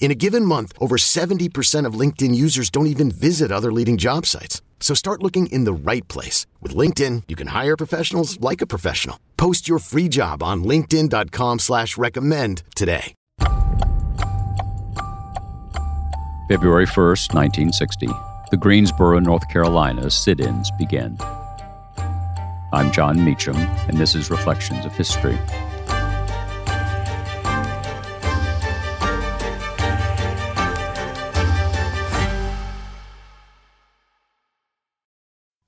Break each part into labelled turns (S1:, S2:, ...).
S1: In a given month, over 70% of LinkedIn users don't even visit other leading job sites. So start looking in the right place. With LinkedIn, you can hire professionals like a professional. Post your free job on linkedin.com slash recommend today.
S2: February 1st, 1960. The Greensboro, North Carolina sit-ins begin. I'm Jon Meacham, and this is Reflections of History.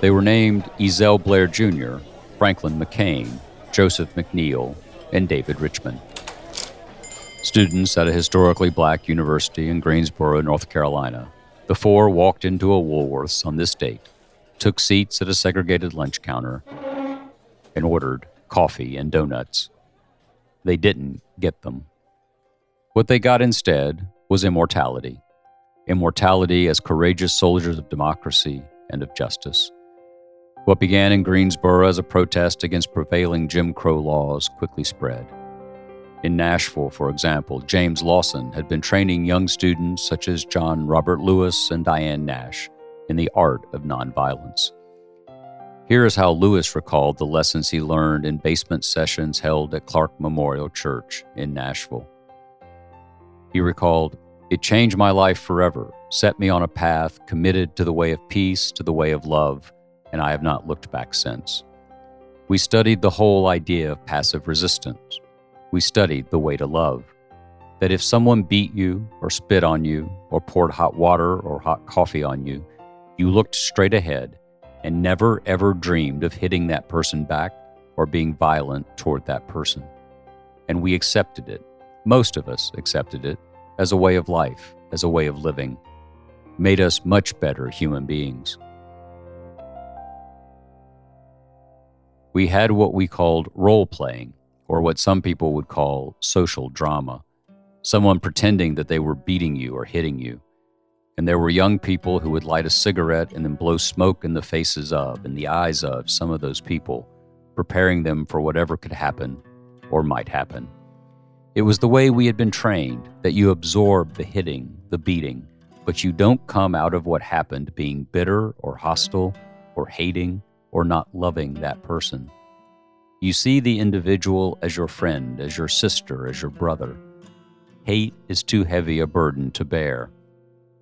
S2: They were named Ezell Blair Jr., Franklin McCain, Joseph McNeil, and David Richmond. Students at a historically black university in Greensboro, North Carolina, the four walked into a Woolworth's on this date, took seats at a segregated lunch counter, and ordered coffee and donuts. They didn't get them. What they got instead was immortality immortality as courageous soldiers of democracy and of justice. What began in Greensboro as a protest against prevailing Jim Crow laws quickly spread. In Nashville, for example, James Lawson had been training young students such as John Robert Lewis and Diane Nash in the art of nonviolence. Here is how Lewis recalled the lessons he learned in basement sessions held at Clark Memorial Church in Nashville. He recalled, It changed my life forever, set me on a path committed to the way of peace, to the way of love and I have not looked back since. We studied the whole idea of passive resistance. We studied the way to love. That if someone beat you, or spit on you, or poured hot water or hot coffee on you, you looked straight ahead and never ever dreamed of hitting that person back or being violent toward that person. And we accepted it, most of us accepted it, as a way of life, as a way of living, made us much better human beings. We had what we called role playing, or what some people would call social drama. Someone pretending that they were beating you or hitting you. And there were young people who would light a cigarette and then blow smoke in the faces of, in the eyes of some of those people, preparing them for whatever could happen or might happen. It was the way we had been trained that you absorb the hitting, the beating, but you don't come out of what happened being bitter or hostile or hating or not loving that person. You see the individual as your friend, as your sister, as your brother. Hate is too heavy a burden to bear.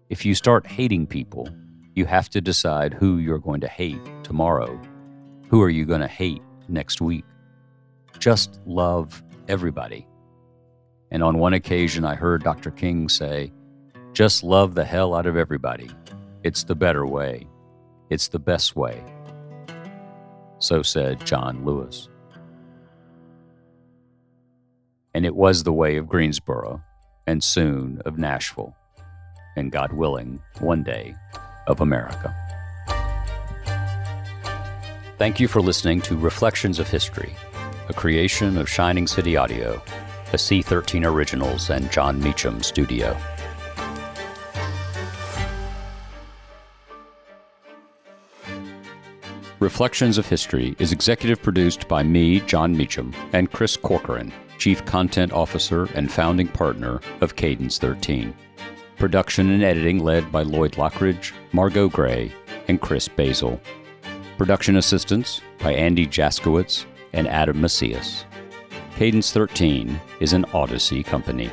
S2: If you start hating people, you have to decide who you're going to hate tomorrow. Who are you going to hate next week? Just love everybody. And on one occasion, I heard Dr. King say, just love the hell out of everybody. It's the better way. It's the best way. So said John Lewis. And it was the way of Greensboro, and soon of Nashville, and God willing, one day of America. Thank you for listening to Reflections of History, a creation of Shining City Audio, a C13 Originals and Jon Meacham studio. Reflections of History is executive produced by me, Jon Meacham, and Chris Corcoran, Chief Content Officer and founding partner of Cadence 13. Production and editing led by Lloyd Lockridge, Margot Gray, and Chris Basil. Production assistance by Andy Jaskowitz and Adam Macias. Cadence 13 is an Odyssey company.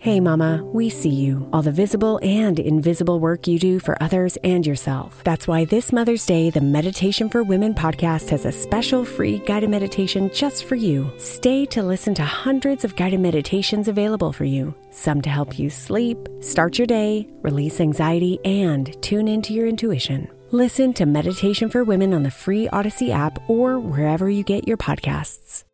S3: Hey, Mama, we see you, all the visible and invisible work you do for others and yourself. That's why this Mother's Day, the Meditation for Women podcast has a special free guided meditation just for you. Stay to listen to hundreds of guided meditations available for you, some to help you sleep, start your day, release anxiety, and tune into your intuition. Listen to Meditation for Women on the free Odyssey app or wherever you get your podcasts.